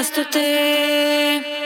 llegaste tú.